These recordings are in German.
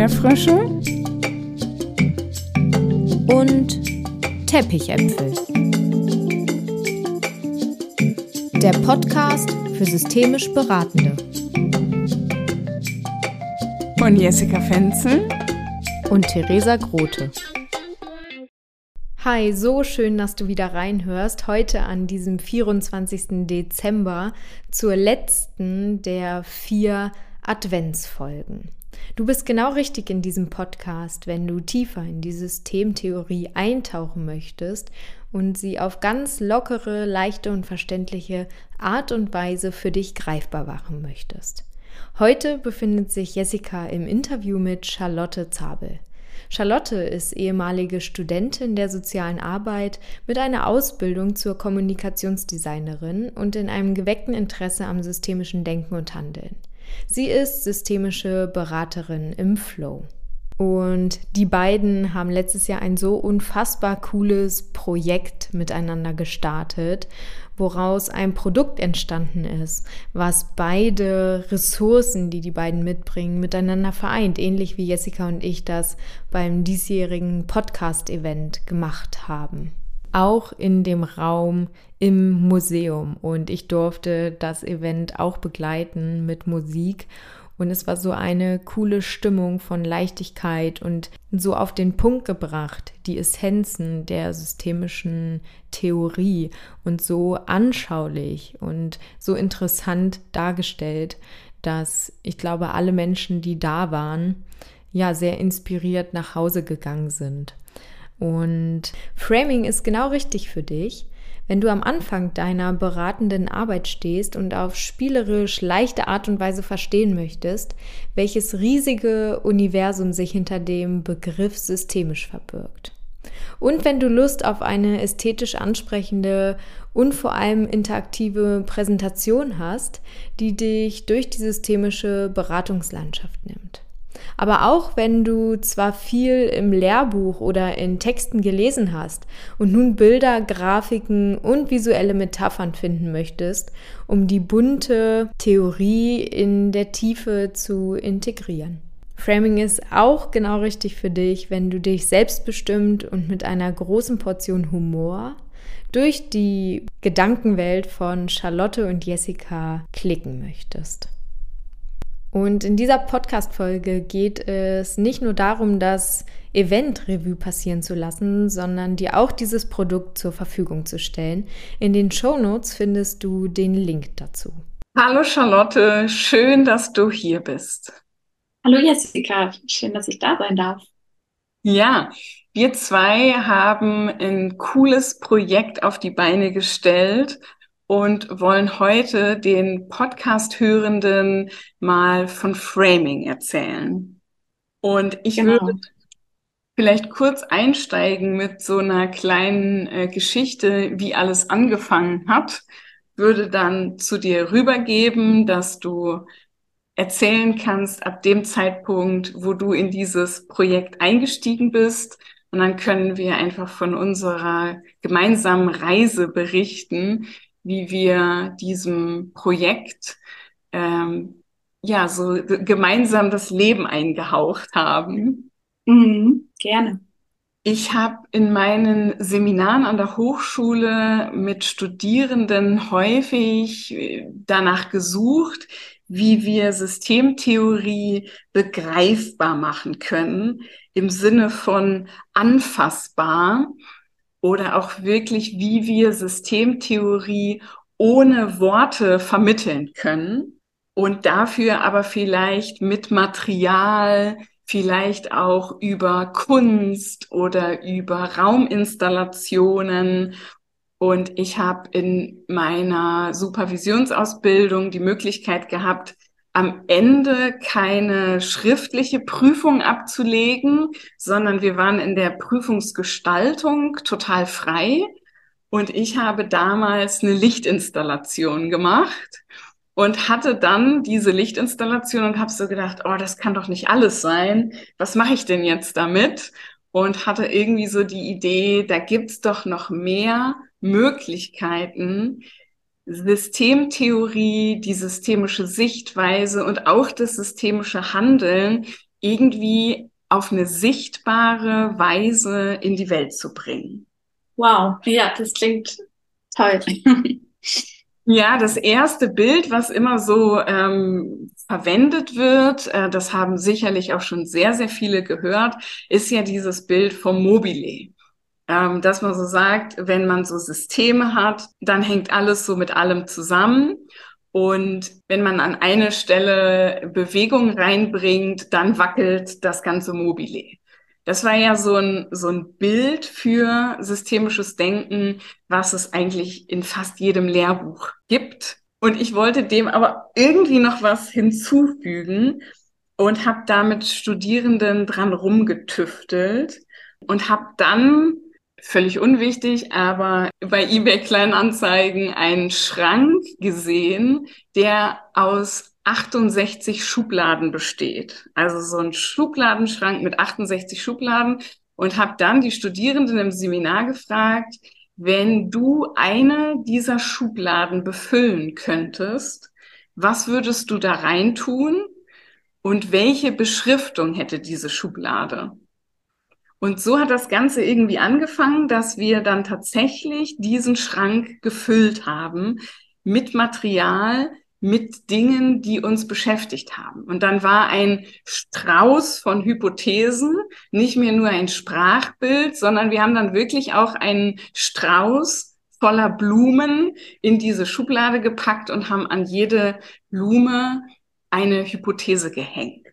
Erdbeerfrösche und Teppichäpfel. Der Podcast für systemisch Beratende. Von Jessica Fenzel und Theresa Grote. Hi, so schön, dass du wieder reinhörst. Heute an diesem 24. Dezember zur letzten der vier Adventsfolgen. Du bist genau richtig in diesem Podcast, wenn du tiefer in die Systemtheorie eintauchen möchtest und sie auf ganz lockere, leichte und verständliche Art und Weise für dich greifbar machen möchtest. Heute befindet sich Jessica im Interview mit Charlotte Zabel. Charlotte ist ehemalige Studentin der sozialen Arbeit mit einer Ausbildung zur Kommunikationsdesignerin und in einem geweckten Interesse am systemischen Denken und Handeln. Sie ist systemische Beraterin im Flow. Und die beiden haben letztes Jahr ein so unfassbar cooles Projekt miteinander gestartet, woraus ein Produkt entstanden ist, was beide Ressourcen, die die beiden mitbringen, miteinander vereint, ähnlich wie Jessica und ich das beim diesjährigen Podcast-Event gemacht haben auch in dem Raum im Museum und ich durfte das Event auch begleiten mit Musik und es war so eine coole Stimmung von Leichtigkeit und so auf den Punkt gebracht, die Essenzen der systemischen Theorie und so anschaulich und so interessant dargestellt, dass ich glaube, alle Menschen, die da waren, ja, sehr inspiriert nach Hause gegangen sind. Und Framing ist genau richtig für dich, wenn du am Anfang deiner beratenden Arbeit stehst und auf spielerisch leichte Art und Weise verstehen möchtest, welches riesige Universum sich hinter dem Begriff systemisch verbirgt. Und wenn du Lust auf eine ästhetisch ansprechende und vor allem interaktive Präsentation hast, die dich durch die systemische Beratungslandschaft nimmt. Aber auch wenn du zwar viel im Lehrbuch oder in Texten gelesen hast und nun Bilder, Grafiken und visuelle Metaphern finden möchtest, um die bunte Theorie in der Tiefe zu integrieren. Framing ist auch genau richtig für dich, wenn du dich selbstbestimmt und mit einer großen Portion Humor durch die Gedankenwelt von Charlotte und Jessica klicken möchtest. Und in dieser Podcast-Folge geht es nicht nur darum, das Event Revue passieren zu lassen, sondern dir auch dieses Produkt zur Verfügung zu stellen. In den Show Notes findest du den Link dazu. Hallo Charlotte, schön, dass du hier bist. Hallo Jessica, schön, dass ich da sein darf. Ja, wir zwei haben ein cooles Projekt auf die Beine gestellt und wollen heute den Podcast-Hörenden mal von Framing erzählen. Und ich genau. würde vielleicht kurz einsteigen mit so einer kleinen äh, Geschichte, wie alles angefangen hat, würde dann zu dir rübergeben, dass du erzählen kannst ab dem Zeitpunkt, wo du in dieses Projekt eingestiegen bist. Und dann können wir einfach von unserer gemeinsamen Reise berichten, wie wir diesem Projekt ähm, ja so gemeinsam das Leben eingehaucht haben. Mhm, gerne. Ich habe in meinen Seminaren an der Hochschule mit Studierenden häufig äh, danach gesucht, wie wir Systemtheorie begreifbar machen können im Sinne von anfassbar oder auch wirklich, wie wir Systemtheorie ohne Worte vermitteln können und dafür aber vielleicht mit Material, vielleicht auch über Kunst oder über Rauminstallationen. Und ich habe in meiner Supervisionsausbildung die Möglichkeit gehabt, am Ende keine schriftliche Prüfung abzulegen, sondern wir waren in der Prüfungsgestaltung total frei. Und ich habe damals eine Lichtinstallation gemacht und hatte dann diese Lichtinstallation und habe so gedacht, oh, das kann doch nicht alles sein. Was mache ich denn jetzt damit? Und hatte irgendwie so die Idee, da gibt's doch noch mehr Möglichkeiten, Systemtheorie, die systemische Sichtweise und auch das systemische Handeln irgendwie auf eine sichtbare Weise in die Welt zu bringen. Wow, ja, das klingt toll. Ja, das erste Bild, was immer so ähm, verwendet wird, äh, das haben sicherlich auch schon sehr, sehr viele gehört, ist ja dieses Bild vom Mobile. Ähm, dass man so sagt, wenn man so Systeme hat, dann hängt alles so mit allem zusammen. Und wenn man an eine Stelle Bewegung reinbringt, dann wackelt das ganze Mobile. Das war ja so ein, so ein Bild für systemisches Denken, was es eigentlich in fast jedem Lehrbuch gibt. Und ich wollte dem aber irgendwie noch was hinzufügen und habe da mit Studierenden dran rumgetüftelt und habe dann völlig unwichtig, aber bei eBay Kleinanzeigen einen Schrank gesehen, der aus 68 Schubladen besteht. Also so ein Schubladenschrank mit 68 Schubladen und habe dann die Studierenden im Seminar gefragt, wenn du eine dieser Schubladen befüllen könntest, was würdest du da reintun und welche Beschriftung hätte diese Schublade? Und so hat das Ganze irgendwie angefangen, dass wir dann tatsächlich diesen Schrank gefüllt haben mit Material, mit Dingen, die uns beschäftigt haben. Und dann war ein Strauß von Hypothesen, nicht mehr nur ein Sprachbild, sondern wir haben dann wirklich auch einen Strauß voller Blumen in diese Schublade gepackt und haben an jede Blume eine Hypothese gehängt.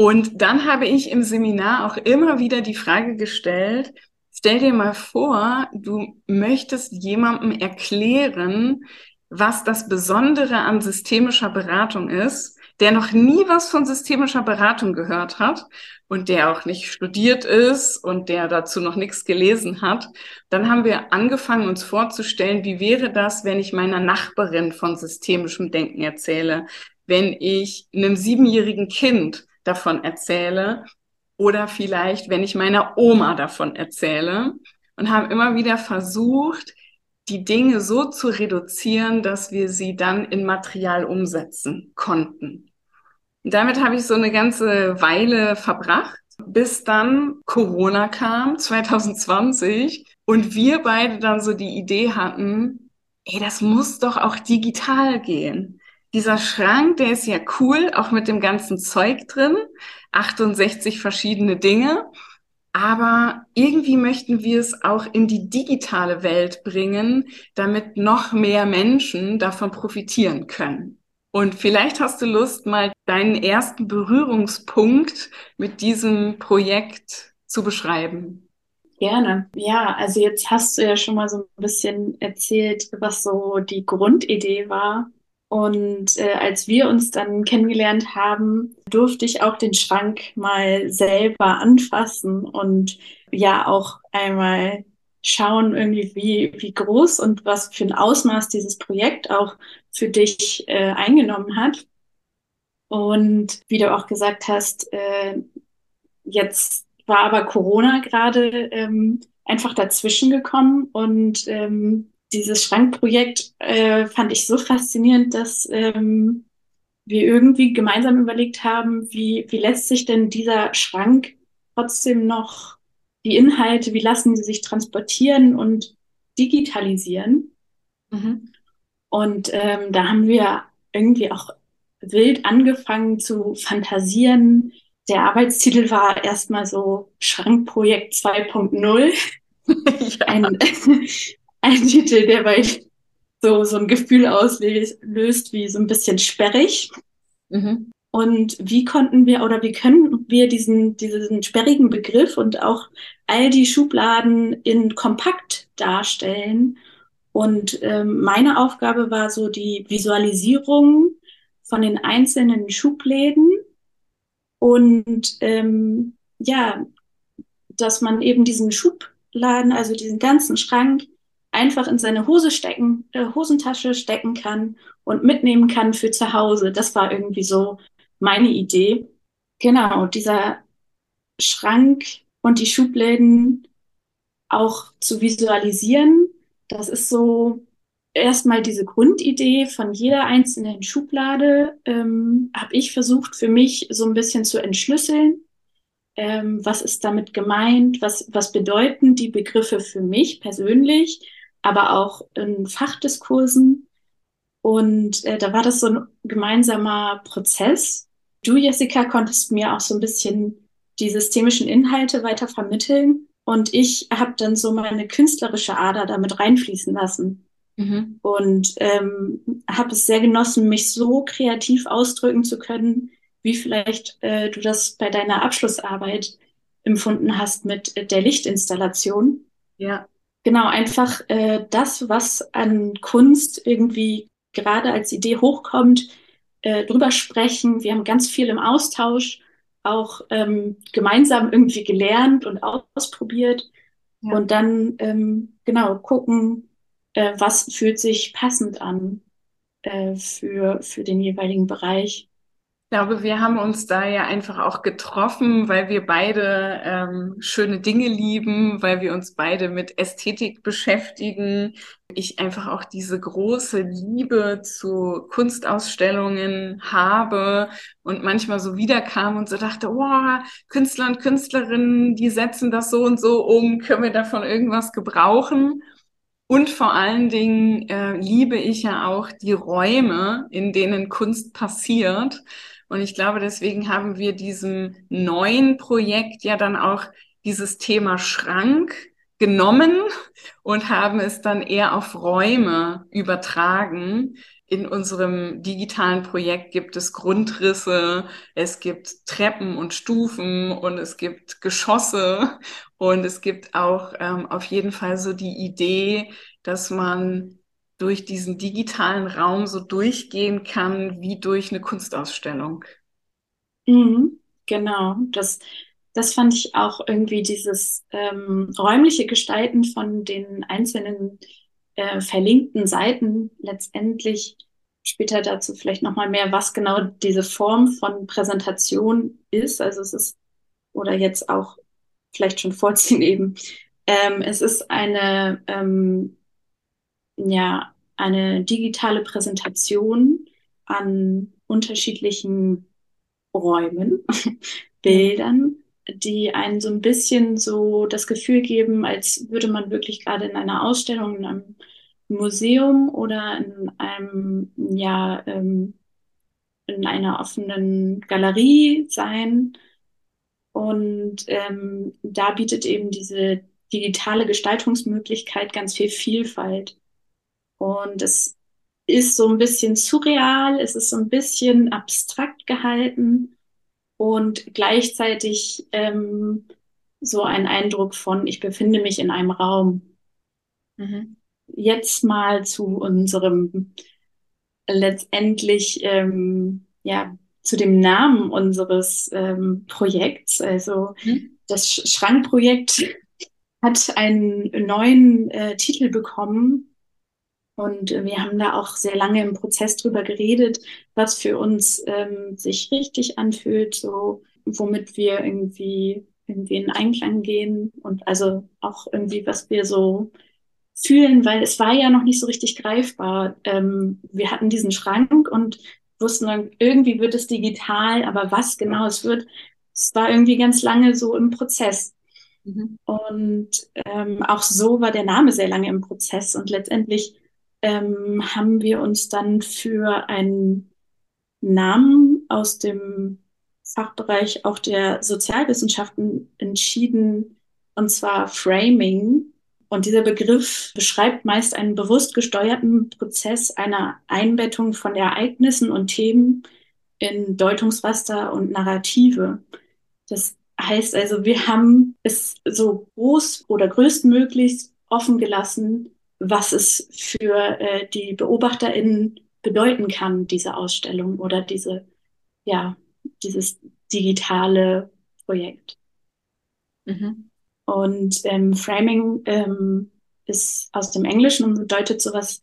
Und dann habe ich im Seminar auch immer wieder die Frage gestellt, stell dir mal vor, du möchtest jemandem erklären, was das Besondere an systemischer Beratung ist, der noch nie was von systemischer Beratung gehört hat und der auch nicht studiert ist und der dazu noch nichts gelesen hat, dann haben wir angefangen, uns vorzustellen, wie wäre das, wenn ich meiner Nachbarin von systemischem Denken erzähle, wenn ich einem siebenjährigen Kind davon erzähle oder vielleicht, wenn ich meiner Oma davon erzähle und haben immer wieder versucht, die Dinge so zu reduzieren, dass wir sie dann in Material umsetzen konnten. Damit habe ich so eine ganze Weile verbracht, bis dann Corona kam, 2020, und wir beide dann so die Idee hatten, ey, das muss doch auch digital gehen. Dieser Schrank, der ist ja cool, auch mit dem ganzen Zeug drin, 68 verschiedene Dinge. Aber irgendwie möchten wir es auch in die digitale Welt bringen, damit noch mehr Menschen davon profitieren können. Und vielleicht hast du Lust, mal deinen ersten Berührungspunkt mit diesem Projekt zu beschreiben. Gerne. Ja, also jetzt hast du ja schon mal so ein bisschen erzählt, was so die Grundidee war und äh, als wir uns dann kennengelernt haben, durfte ich auch den Schrank mal selber anfassen und ja auch einmal schauen, irgendwie, wie, wie groß und was für ein Ausmaß dieses Projekt auch für dich äh, eingenommen hat. Und wie du auch gesagt hast, äh, jetzt war aber Corona gerade ähm, einfach dazwischen gekommen und ähm, dieses Schrankprojekt äh, fand ich so faszinierend, dass ähm, wir irgendwie gemeinsam überlegt haben, wie, wie lässt sich denn dieser Schrank trotzdem noch die Inhalte, wie lassen sie sich transportieren und digitalisieren. Mhm. Und ähm, da haben wir irgendwie auch wild angefangen zu fantasieren. Der Arbeitstitel war erstmal so Schrankprojekt 2.0. ja. Ein, ein Titel, der bei so, so ein Gefühl auslöst wie so ein bisschen sperrig. Mhm. Und wie konnten wir oder wie können wir diesen, diesen sperrigen Begriff und auch all die Schubladen in kompakt darstellen? Und ähm, meine Aufgabe war so die Visualisierung von den einzelnen Schubläden und ähm, ja, dass man eben diesen Schubladen, also diesen ganzen Schrank einfach in seine Hose stecken, äh, Hosentasche stecken kann und mitnehmen kann für zu Hause. Das war irgendwie so meine Idee. Genau, dieser Schrank und die Schubläden auch zu visualisieren. Das ist so erstmal diese Grundidee von jeder einzelnen Schublade ähm, habe ich versucht für mich so ein bisschen zu entschlüsseln. Ähm, was ist damit gemeint? Was, was bedeuten die Begriffe für mich persönlich, aber auch in Fachdiskursen? Und äh, da war das so ein gemeinsamer Prozess. Du, Jessica, konntest mir auch so ein bisschen die systemischen Inhalte weiter vermitteln. Und ich habe dann so meine künstlerische Ader damit reinfließen lassen. Mhm. Und ähm, habe es sehr genossen, mich so kreativ ausdrücken zu können, wie vielleicht äh, du das bei deiner Abschlussarbeit empfunden hast mit der Lichtinstallation. Ja. Genau, einfach äh, das, was an Kunst irgendwie gerade als Idee hochkommt, äh, drüber sprechen. Wir haben ganz viel im Austausch, auch ähm, gemeinsam irgendwie gelernt und ausprobiert. Ja. Und dann ähm, genau gucken, äh, was fühlt sich passend an äh, für, für den jeweiligen Bereich. Ich glaube, wir haben uns da ja einfach auch getroffen, weil wir beide ähm, schöne Dinge lieben, weil wir uns beide mit Ästhetik beschäftigen. Ich einfach auch diese große Liebe zu Kunstausstellungen habe und manchmal so wiederkam und so dachte, oh, Künstler und Künstlerinnen, die setzen das so und so um, können wir davon irgendwas gebrauchen? Und vor allen Dingen äh, liebe ich ja auch die Räume, in denen Kunst passiert. Und ich glaube, deswegen haben wir diesem neuen Projekt ja dann auch dieses Thema Schrank genommen und haben es dann eher auf Räume übertragen. In unserem digitalen Projekt gibt es Grundrisse, es gibt Treppen und Stufen und es gibt Geschosse und es gibt auch ähm, auf jeden Fall so die Idee, dass man durch diesen digitalen Raum so durchgehen kann wie durch eine Kunstausstellung. Mhm, genau, das, das fand ich auch irgendwie dieses ähm, räumliche Gestalten von den einzelnen äh, verlinkten Seiten letztendlich später dazu vielleicht nochmal mehr, was genau diese Form von Präsentation ist. Also es ist, oder jetzt auch vielleicht schon vorziehen eben, ähm, es ist eine ähm, ja eine digitale Präsentation an unterschiedlichen Räumen, Bildern, die einen so ein bisschen so das Gefühl geben, als würde man wirklich gerade in einer Ausstellung, in einem Museum oder in einem, ja, ähm, in einer offenen Galerie sein. Und ähm, da bietet eben diese digitale Gestaltungsmöglichkeit ganz viel Vielfalt. Und es ist so ein bisschen surreal, es ist so ein bisschen abstrakt gehalten und gleichzeitig ähm, so ein Eindruck von, ich befinde mich in einem Raum. Mhm. Jetzt mal zu unserem letztendlich, ähm, ja, zu dem Namen unseres ähm, Projekts. Also mhm. das Schrankprojekt hat einen neuen äh, Titel bekommen, und wir haben da auch sehr lange im Prozess drüber geredet, was für uns ähm, sich richtig anfühlt, so womit wir irgendwie irgendwie in Einklang gehen und also auch irgendwie, was wir so fühlen, weil es war ja noch nicht so richtig greifbar. Ähm, wir hatten diesen Schrank und wussten dann, irgendwie wird es digital, aber was genau es wird, es war irgendwie ganz lange so im Prozess. Mhm. Und ähm, auch so war der Name sehr lange im Prozess und letztendlich ähm, haben wir uns dann für einen Namen aus dem Fachbereich auch der Sozialwissenschaften entschieden, und zwar Framing. Und dieser Begriff beschreibt meist einen bewusst gesteuerten Prozess einer Einbettung von Ereignissen und Themen in Deutungsraster und Narrative. Das heißt also, wir haben es so groß oder größtmöglichst offen gelassen, was es für äh, die BeobachterInnen bedeuten kann, diese Ausstellung oder diese, ja, dieses digitale Projekt. Mhm. Und ähm, Framing ähm, ist aus dem Englischen und bedeutet sowas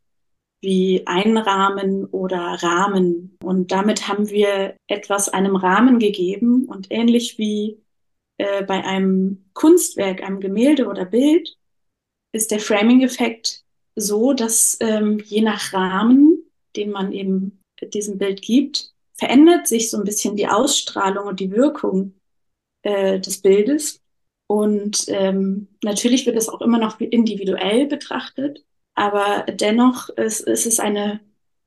wie Einrahmen oder Rahmen. Und damit haben wir etwas einem Rahmen gegeben und ähnlich wie äh, bei einem Kunstwerk, einem Gemälde oder Bild, ist der Framing-Effekt so, dass ähm, je nach Rahmen, den man eben diesem Bild gibt, verändert sich so ein bisschen die Ausstrahlung und die Wirkung äh, des Bildes. Und ähm, natürlich wird es auch immer noch individuell betrachtet, aber dennoch ist, ist es eine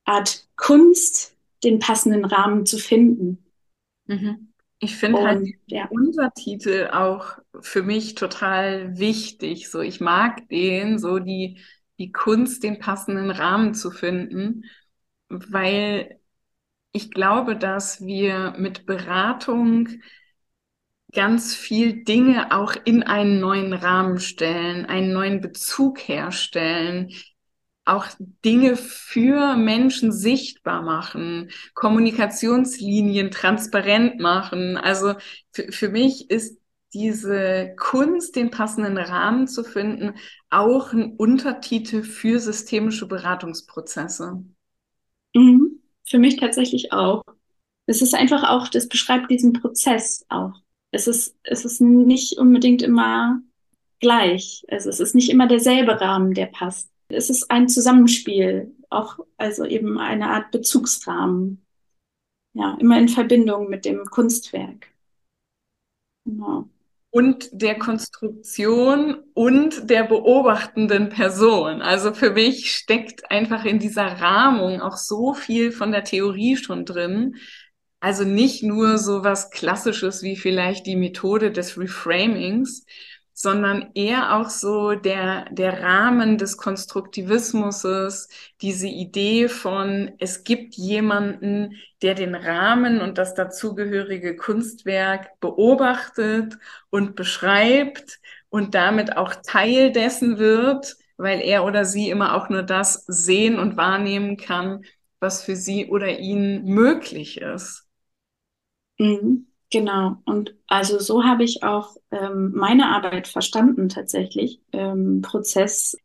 Art Kunst, den passenden Rahmen zu finden. Mhm. Ich finde halt ja. Untertitel auch für mich total wichtig. So, ich mag den, so die, die Kunst, den passenden Rahmen zu finden, weil ich glaube, dass wir mit Beratung ganz viel Dinge auch in einen neuen Rahmen stellen, einen neuen Bezug herstellen, auch Dinge für Menschen sichtbar machen, Kommunikationslinien transparent machen. Also für, für mich ist diese Kunst, den passenden Rahmen zu finden, auch ein Untertitel für systemische Beratungsprozesse. Mhm. Für mich tatsächlich auch. Es ist einfach auch, das beschreibt diesen Prozess auch. Es ist, es ist nicht unbedingt immer gleich. Also es ist nicht immer derselbe Rahmen, der passt. Es ist ein Zusammenspiel, auch also eben eine Art Bezugsrahmen. Ja, immer in Verbindung mit dem Kunstwerk. Genau und der Konstruktion und der beobachtenden Person. Also für mich steckt einfach in dieser Rahmung auch so viel von der Theorie schon drin. Also nicht nur so was Klassisches wie vielleicht die Methode des Reframings, sondern eher auch so der, der Rahmen des Konstruktivismus, diese Idee von, es gibt jemanden, der den Rahmen und das dazugehörige Kunstwerk beobachtet und beschreibt und damit auch Teil dessen wird, weil er oder sie immer auch nur das sehen und wahrnehmen kann, was für sie oder ihn möglich ist. Mhm. Genau, und also so habe ich auch ähm, meine Arbeit verstanden tatsächlich. Ähm, Prozess,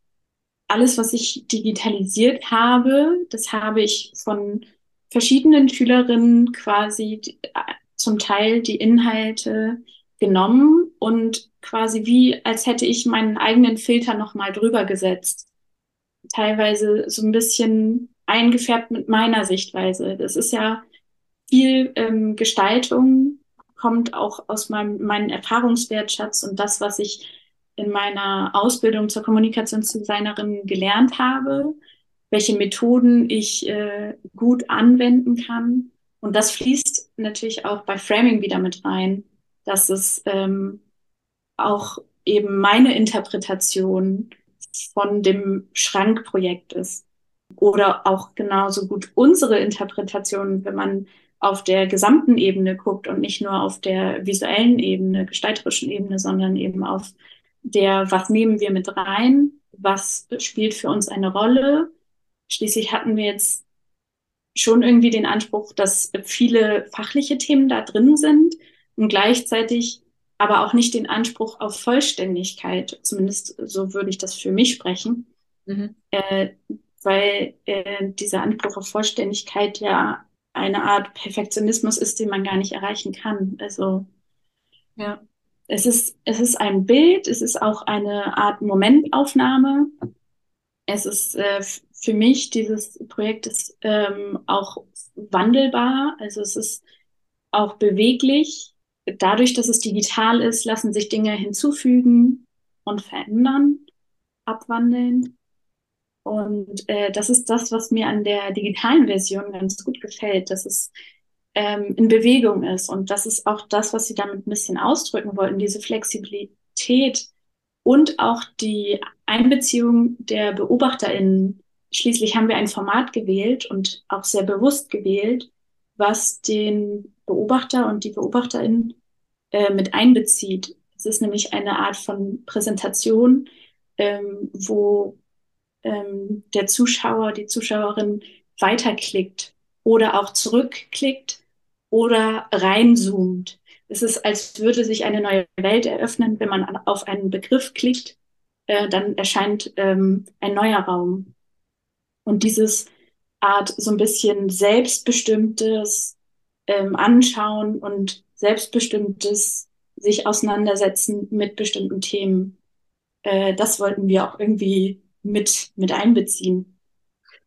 alles, was ich digitalisiert habe, das habe ich von verschiedenen Schülerinnen quasi die, äh, zum Teil die Inhalte genommen und quasi wie, als hätte ich meinen eigenen Filter nochmal drüber gesetzt. Teilweise so ein bisschen eingefärbt mit meiner Sichtweise. Das ist ja viel ähm, Gestaltung kommt auch aus meinem meinen Erfahrungswertschatz und das, was ich in meiner Ausbildung zur Kommunikationsdesignerin gelernt habe, welche Methoden ich äh, gut anwenden kann. Und das fließt natürlich auch bei Framing wieder mit rein, dass es ähm, auch eben meine Interpretation von dem Schrankprojekt ist. Oder auch genauso gut unsere Interpretation, wenn man auf der gesamten Ebene guckt und nicht nur auf der visuellen Ebene, gestalterischen Ebene, sondern eben auf der, was nehmen wir mit rein, was spielt für uns eine Rolle. Schließlich hatten wir jetzt schon irgendwie den Anspruch, dass viele fachliche Themen da drin sind und gleichzeitig aber auch nicht den Anspruch auf Vollständigkeit. Zumindest so würde ich das für mich sprechen. Mhm. Äh, weil äh, dieser Anspruch auf Vollständigkeit ja eine Art Perfektionismus ist, den man gar nicht erreichen kann. Also ja, es ist, es ist ein Bild, es ist auch eine Art Momentaufnahme. Es ist äh, für mich, dieses Projekt ist ähm, auch wandelbar, also es ist auch beweglich. Dadurch, dass es digital ist, lassen sich Dinge hinzufügen und verändern, abwandeln. Und äh, das ist das, was mir an der digitalen Version ganz gut gefällt, dass es ähm, in Bewegung ist. Und das ist auch das, was sie damit ein bisschen ausdrücken wollten, diese Flexibilität und auch die Einbeziehung der BeobachterInnen. Schließlich haben wir ein Format gewählt und auch sehr bewusst gewählt, was den Beobachter und die BeobachterInnen äh, mit einbezieht. Es ist nämlich eine Art von Präsentation, ähm, wo ähm, der Zuschauer, die Zuschauerin weiterklickt oder auch zurückklickt oder reinzoomt. Es ist, als würde sich eine neue Welt eröffnen, wenn man auf einen Begriff klickt, äh, dann erscheint ähm, ein neuer Raum. Und dieses Art so ein bisschen selbstbestimmtes ähm, Anschauen und selbstbestimmtes sich auseinandersetzen mit bestimmten Themen, äh, das wollten wir auch irgendwie mit, mit einbeziehen.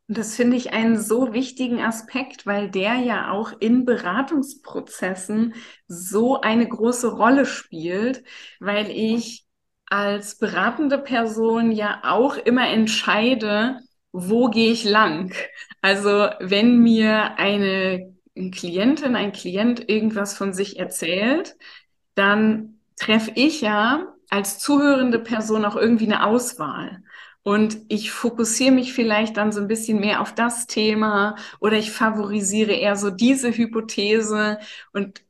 Und das finde ich einen so wichtigen Aspekt, weil der ja auch in Beratungsprozessen so eine große Rolle spielt, weil ich als beratende Person ja auch immer entscheide, wo gehe ich lang? Also wenn mir eine Klientin, ein Klient irgendwas von sich erzählt, dann treffe ich ja als zuhörende Person auch irgendwie eine Auswahl. Und ich fokussiere mich vielleicht dann so ein bisschen mehr auf das Thema oder ich favorisiere eher so diese Hypothese. Und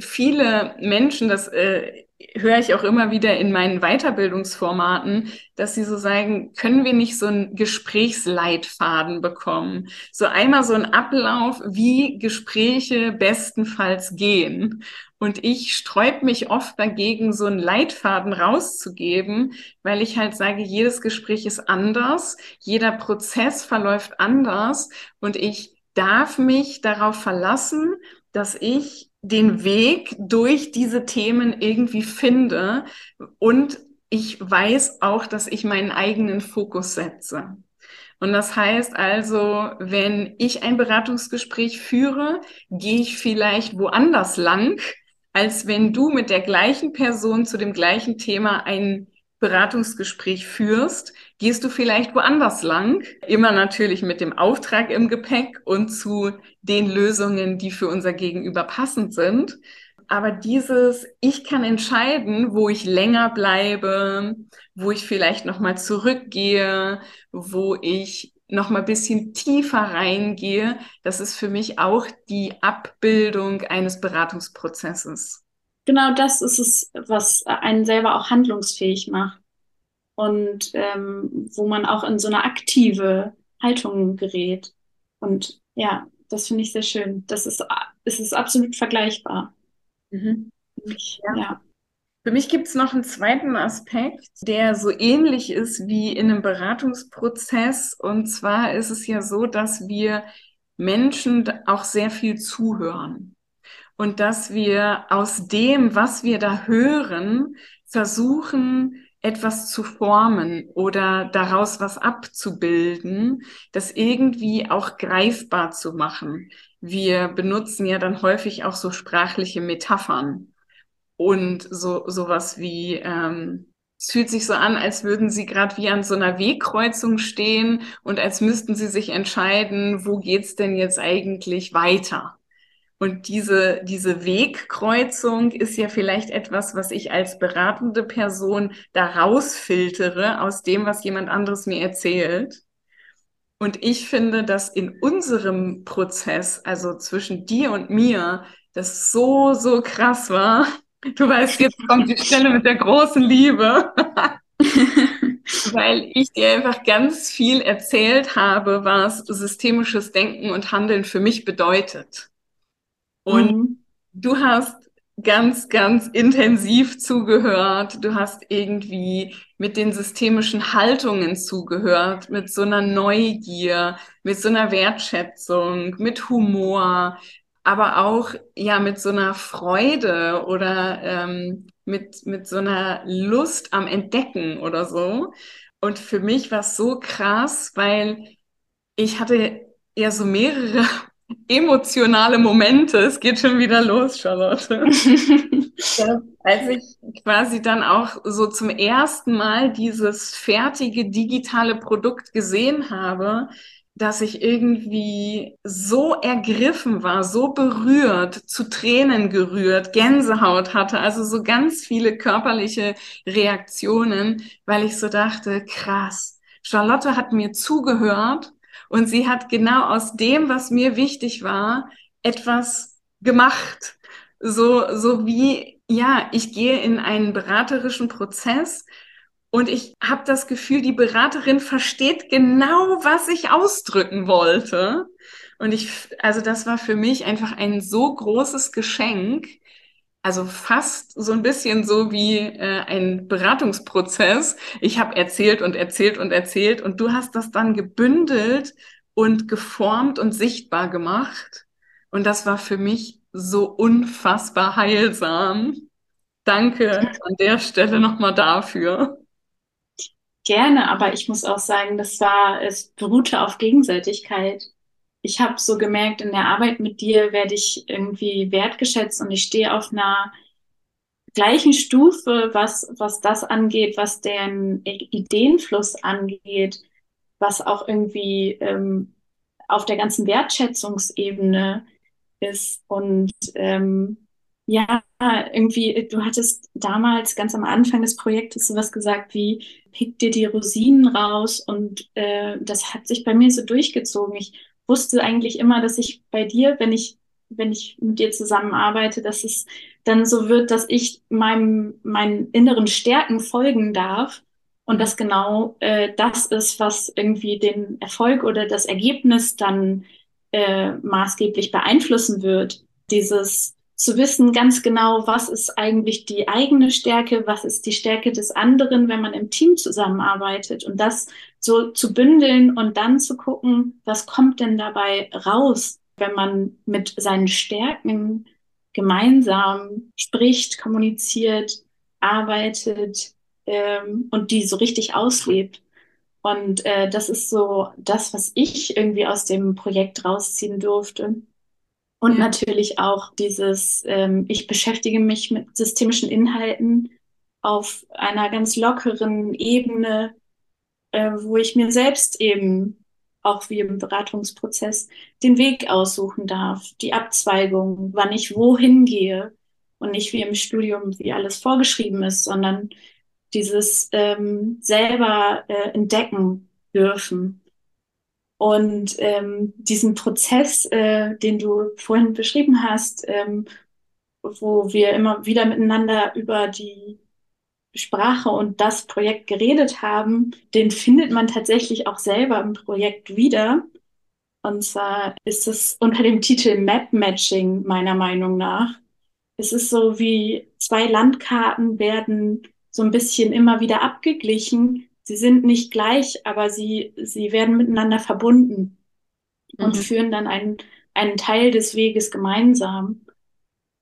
viele Menschen, das äh, höre ich auch immer wieder in meinen Weiterbildungsformaten, dass sie so sagen, können wir nicht so einen Gesprächsleitfaden bekommen? So einmal so ein Ablauf, wie Gespräche bestenfalls gehen. Und ich sträub mich oft dagegen, so einen Leitfaden rauszugeben, weil ich halt sage, jedes Gespräch ist anders, jeder Prozess verläuft anders und ich darf mich darauf verlassen, dass ich den Weg durch diese Themen irgendwie finde und ich weiß auch, dass ich meinen eigenen Fokus setze. Und das heißt also, wenn ich ein Beratungsgespräch führe, gehe ich vielleicht woanders lang, als wenn du mit der gleichen Person zu dem gleichen Thema ein Beratungsgespräch führst, gehst du vielleicht woanders lang, immer natürlich mit dem Auftrag im Gepäck und zu den Lösungen, die für unser Gegenüber passend sind. Aber dieses, ich kann entscheiden, wo ich länger bleibe, wo ich vielleicht nochmal zurückgehe, wo ich nochmal bisschen tiefer reingehe, das ist für mich auch die Abbildung eines Beratungsprozesses. Genau das ist es, was einen selber auch handlungsfähig macht und ähm, wo man auch in so eine aktive Haltung gerät. Und ja, das finde ich sehr schön. Das ist, es ist absolut vergleichbar. Mhm. Ich, ja. ja. Für mich gibt es noch einen zweiten Aspekt, der so ähnlich ist wie in einem Beratungsprozess. Und zwar ist es ja so, dass wir Menschen auch sehr viel zuhören und dass wir aus dem, was wir da hören, versuchen, etwas zu formen oder daraus was abzubilden, das irgendwie auch greifbar zu machen. Wir benutzen ja dann häufig auch so sprachliche Metaphern und so sowas wie ähm, es fühlt sich so an, als würden sie gerade wie an so einer Wegkreuzung stehen und als müssten sie sich entscheiden, wo geht's denn jetzt eigentlich weiter? Und diese, diese Wegkreuzung ist ja vielleicht etwas, was ich als beratende Person daraus filtere aus dem, was jemand anderes mir erzählt. Und ich finde, dass in unserem Prozess, also zwischen dir und mir, das so, so krass war. Du weißt, jetzt kommt die Stelle mit der großen Liebe. Weil ich dir einfach ganz viel erzählt habe, was systemisches Denken und Handeln für mich bedeutet. Und mhm. du hast ganz, ganz intensiv zugehört. Du hast irgendwie mit den systemischen Haltungen zugehört, mit so einer Neugier, mit so einer Wertschätzung, mit Humor, aber auch ja mit so einer Freude oder ähm, mit, mit so einer Lust am Entdecken oder so. Und für mich war es so krass, weil ich hatte ja so mehrere emotionale Momente. Es geht schon wieder los, Charlotte. als ich quasi dann auch so zum ersten Mal dieses fertige digitale Produkt gesehen habe, dass ich irgendwie so ergriffen war, so berührt, zu Tränen gerührt, Gänsehaut hatte, also so ganz viele körperliche Reaktionen, weil ich so dachte, krass, Charlotte hat mir zugehört und sie hat genau aus dem, was mir wichtig war, etwas gemacht. So, so wie, ja, ich gehe in einen beraterischen Prozess und ich habe das Gefühl, die Beraterin versteht genau, was ich ausdrücken wollte. Und ich, also das war für mich einfach ein so großes Geschenk, also fast so ein bisschen so wie äh, ein Beratungsprozess. Ich habe erzählt und erzählt und erzählt und du hast das dann gebündelt und geformt und sichtbar gemacht. Und das war für mich so unfassbar heilsam. Danke an der Stelle nochmal dafür. gerne, aber ich muss auch sagen, das war, es beruhte auf Gegenseitigkeit. Ich habe so gemerkt, in der Arbeit mit dir werde ich irgendwie wertgeschätzt und ich stehe auf einer gleichen Stufe, was, was das angeht, was deren Ideenfluss angeht, was auch irgendwie ähm, auf der ganzen Wertschätzungsebene ist. Und ähm, ja, irgendwie, du hattest damals ganz am Anfang des Projektes sowas gesagt wie, pick dir die Rosinen raus und äh, das hat sich bei mir so durchgezogen. Ich wusste eigentlich immer, dass ich bei dir, wenn ich, wenn ich mit dir zusammenarbeite, dass es dann so wird, dass ich meinem, meinen inneren Stärken folgen darf und das genau äh, das ist, was irgendwie den Erfolg oder das Ergebnis dann äh, maßgeblich beeinflussen wird. Dieses zu wissen ganz genau, was ist eigentlich die eigene Stärke, was ist die Stärke des anderen, wenn man im Team zusammenarbeitet und das so zu bündeln und dann zu gucken, was kommt denn dabei raus, wenn man mit seinen Stärken gemeinsam spricht, kommuniziert, arbeitet ähm, und die so richtig auslebt. Und äh, das ist so das, was ich irgendwie aus dem Projekt rausziehen durfte. Und ja. natürlich auch dieses, ähm, ich beschäftige mich mit systemischen Inhalten auf einer ganz lockeren Ebene, äh, wo ich mir selbst eben auch wie im Beratungsprozess den Weg aussuchen darf, die Abzweigung, wann ich wohin gehe und nicht wie im Studium, wie alles vorgeschrieben ist, sondern dieses ähm, selber äh, entdecken dürfen. Und ähm, diesen Prozess, äh, den du vorhin beschrieben hast, ähm, wo wir immer wieder miteinander über die Sprache und das Projekt geredet haben, den findet man tatsächlich auch selber im Projekt wieder. Und zwar ist es unter dem Titel Map Matching meiner Meinung nach. Es ist so wie zwei Landkarten werden so ein bisschen immer wieder abgeglichen sie sind nicht gleich, aber sie, sie werden miteinander verbunden mhm. und führen dann einen, einen Teil des Weges gemeinsam.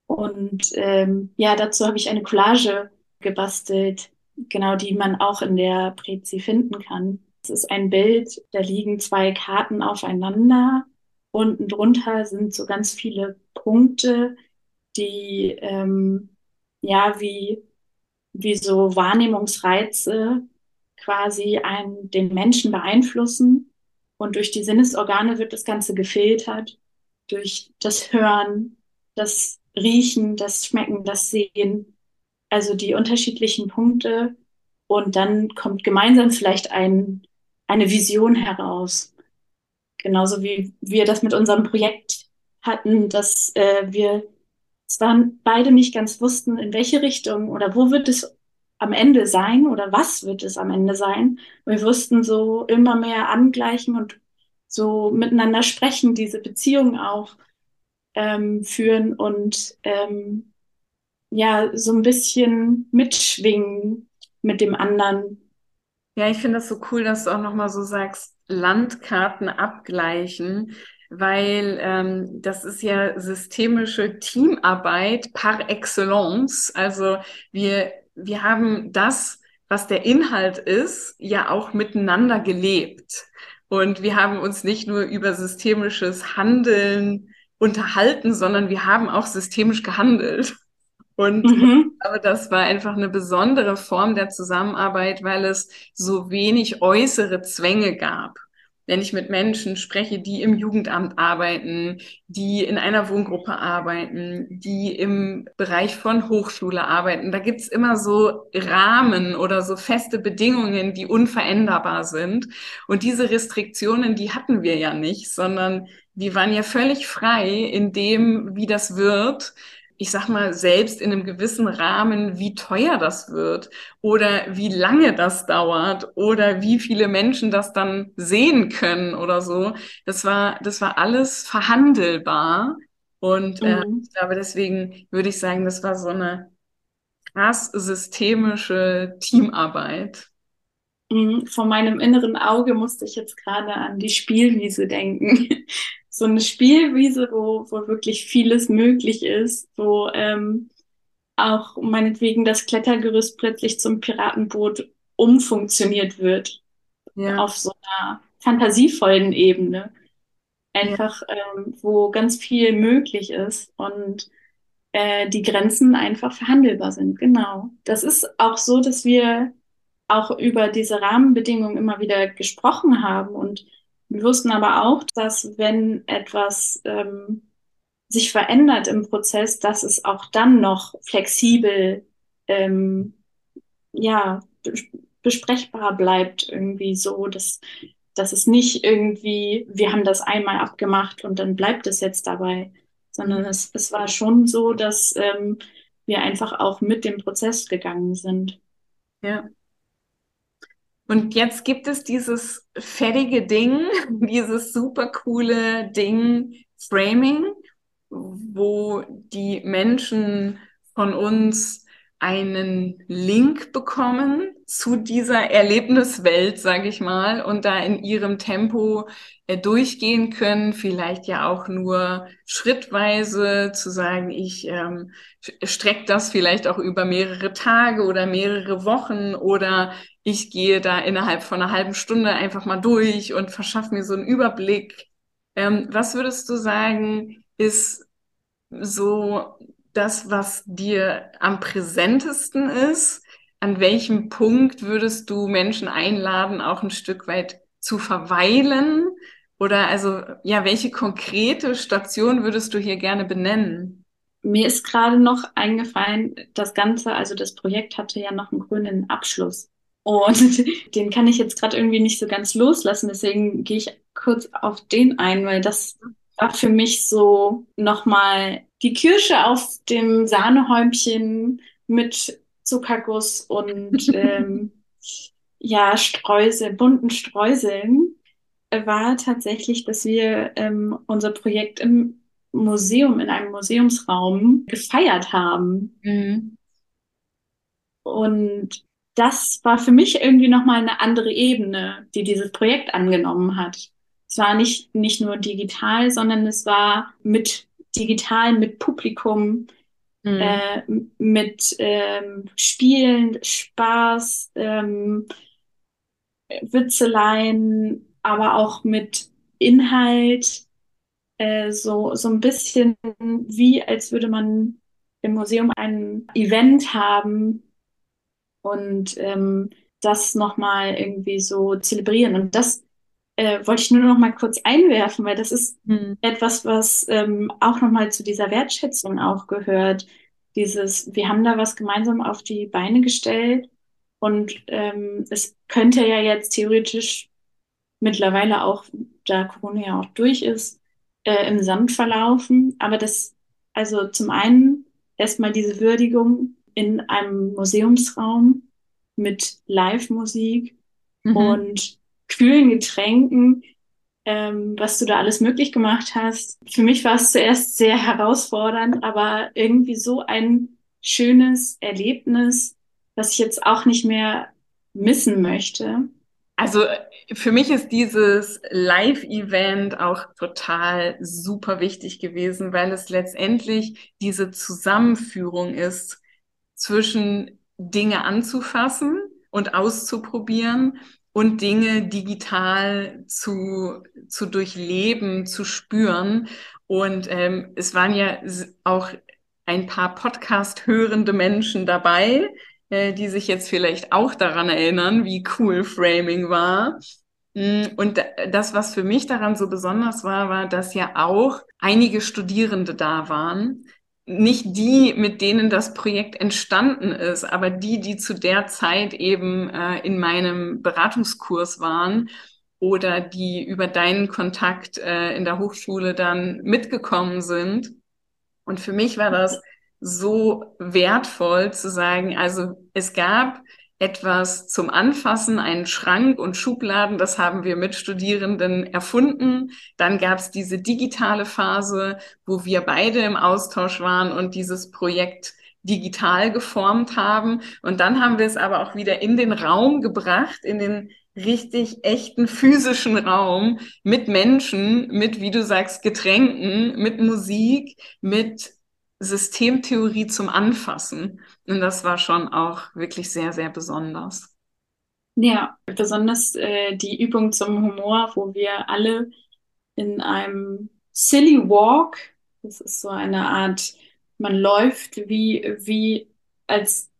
Und ähm, ja, dazu habe ich eine Collage gebastelt, genau die man auch in der Prezi finden kann. Es ist ein Bild, da liegen zwei Karten aufeinander. Unten drunter sind so ganz viele Punkte, die ähm, ja wie, wie so Wahrnehmungsreize quasi einen, den Menschen beeinflussen. Und durch die Sinnesorgane wird das Ganze gefiltert. Durch das Hören, das Riechen, das Schmecken, das Sehen. Also die unterschiedlichen Punkte. Und dann kommt gemeinsam vielleicht ein, eine Vision heraus. Genauso wie wir das mit unserem Projekt hatten, dass äh, wir zwar beide nicht ganz wussten, in welche Richtung oder wo wird es am Ende sein oder was wird es am Ende sein. Wir wussten so immer mehr angleichen und so miteinander sprechen, diese Beziehung auch ähm, führen und ähm, ja, so ein bisschen mitschwingen mit dem anderen. Ja, ich finde das so cool, dass du auch nochmal so sagst, Landkarten abgleichen, weil ähm, das ist ja systemische Teamarbeit par excellence. Also wir wir haben das, was der Inhalt ist, ja auch miteinander gelebt. Und wir haben uns nicht nur über systemisches Handeln unterhalten, sondern wir haben auch systemisch gehandelt. Und mhm. aber das war einfach eine besondere Form der Zusammenarbeit, weil es so wenig äußere Zwänge gab wenn ich mit Menschen spreche, die im Jugendamt arbeiten, die in einer Wohngruppe arbeiten, die im Bereich von Hochschule arbeiten, da gibt's immer so Rahmen oder so feste Bedingungen, die unveränderbar sind. Und diese Restriktionen, die hatten wir ja nicht, sondern die waren ja völlig frei in dem, wie das wird ich sag mal, selbst in einem gewissen Rahmen, wie teuer das wird oder wie lange das dauert oder wie viele Menschen das dann sehen können oder so. Das war, das war alles verhandelbar. Und äh, mhm. ich glaube, deswegen würde ich sagen, das war so eine krass systemische Teamarbeit. Mhm. Vor meinem inneren Auge musste ich jetzt gerade an die Spielwiese denken so eine Spielwiese, wo, wo wirklich vieles möglich ist, wo ähm, auch meinetwegen das Klettergerüst plötzlich zum Piratenboot umfunktioniert wird ja. auf so einer fantasievollen Ebene. Einfach, ähm, wo ganz viel möglich ist und äh, die Grenzen einfach verhandelbar sind. Genau. Das ist auch so, dass wir auch über diese Rahmenbedingungen immer wieder gesprochen haben und wir wussten aber auch, dass wenn etwas ähm, sich verändert im Prozess, dass es auch dann noch flexibel, ähm, ja, besprechbar bleibt irgendwie so, dass, dass es nicht irgendwie, wir haben das einmal abgemacht und dann bleibt es jetzt dabei, sondern es, es war schon so, dass ähm, wir einfach auch mit dem Prozess gegangen sind. Ja. Und jetzt gibt es dieses fertige Ding, dieses super coole Ding Framing, wo die Menschen von uns einen Link bekommen zu dieser Erlebniswelt, sage ich mal, und da in ihrem Tempo äh, durchgehen können, vielleicht ja auch nur schrittweise zu sagen, ich ähm, strecke das vielleicht auch über mehrere Tage oder mehrere Wochen oder ich gehe da innerhalb von einer halben Stunde einfach mal durch und verschaffe mir so einen Überblick. Ähm, was würdest du sagen, ist so das, was dir am präsentesten ist? An welchem Punkt würdest du Menschen einladen, auch ein Stück weit zu verweilen? Oder also, ja, welche konkrete Station würdest du hier gerne benennen? Mir ist gerade noch eingefallen, das Ganze, also das Projekt hatte ja noch einen grünen Abschluss. Und den kann ich jetzt gerade irgendwie nicht so ganz loslassen. Deswegen gehe ich kurz auf den ein, weil das war für mich so nochmal die Kirsche auf dem Sahnehäumchen mit Zuckerguss und ähm, ja, Streusel, bunten Streuseln war tatsächlich, dass wir ähm, unser Projekt im Museum, in einem Museumsraum gefeiert haben. Mhm. Und das war für mich irgendwie nochmal eine andere Ebene, die dieses Projekt angenommen hat. Es war nicht, nicht nur digital, sondern es war mit digital, mit Publikum, mhm. äh, mit ähm, Spielen, Spaß, ähm, Witzeleien, aber auch mit Inhalt, äh, so, so ein bisschen wie, als würde man im Museum ein Event haben und ähm, das nochmal irgendwie so zelebrieren. Und das äh, wollte ich nur noch mal kurz einwerfen, weil das ist mhm. etwas, was ähm, auch noch mal zu dieser Wertschätzung auch gehört. Dieses, wir haben da was gemeinsam auf die Beine gestellt und ähm, es könnte ja jetzt theoretisch mittlerweile auch, da Corona ja auch durch ist, äh, im Sand verlaufen. Aber das, also zum einen erstmal diese Würdigung in einem Museumsraum mit Live-Musik mhm. und kühlen Getränken, ähm, was du da alles möglich gemacht hast. Für mich war es zuerst sehr herausfordernd, aber irgendwie so ein schönes Erlebnis, was ich jetzt auch nicht mehr missen möchte. Also für mich ist dieses Live-Event auch total super wichtig gewesen, weil es letztendlich diese Zusammenführung ist zwischen Dinge anzufassen und auszuprobieren und Dinge digital zu, zu durchleben, zu spüren. Und ähm, es waren ja auch ein paar Podcast-hörende Menschen dabei, äh, die sich jetzt vielleicht auch daran erinnern, wie cool Framing war. Mm, und das, was für mich daran so besonders war, war, dass ja auch einige Studierende da waren, nicht die, mit denen das Projekt entstanden ist, aber die, die zu der Zeit eben äh, in meinem Beratungskurs waren oder die über deinen Kontakt äh, in der Hochschule dann mitgekommen sind. Und für mich war das so wertvoll zu sagen, also es gab etwas zum Anfassen, einen Schrank und Schubladen, das haben wir mit Studierenden erfunden. Dann gab es diese digitale Phase, wo wir beide im Austausch waren und dieses Projekt digital geformt haben. Und dann haben wir es aber auch wieder in den Raum gebracht, in den richtig echten physischen Raum mit Menschen, mit, wie du sagst, Getränken, mit Musik, mit Systemtheorie zum Anfassen. Und das war schon auch wirklich sehr, sehr besonders. Ja, besonders äh, die Übung zum Humor, wo wir alle in einem Silly Walk, das ist so eine Art, man läuft wie, wie als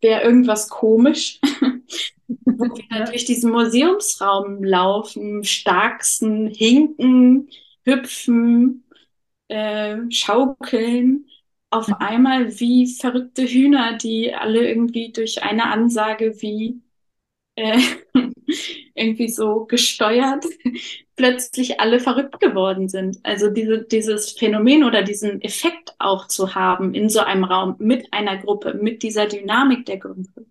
wäre irgendwas komisch, wo wir durch diesen Museumsraum laufen, starksten, hinken, hüpfen, äh, schaukeln auf mhm. einmal wie verrückte Hühner, die alle irgendwie durch eine Ansage wie äh, irgendwie so gesteuert plötzlich alle verrückt geworden sind. Also diese, dieses Phänomen oder diesen Effekt auch zu haben in so einem Raum mit einer Gruppe, mit dieser Dynamik der Gruppe,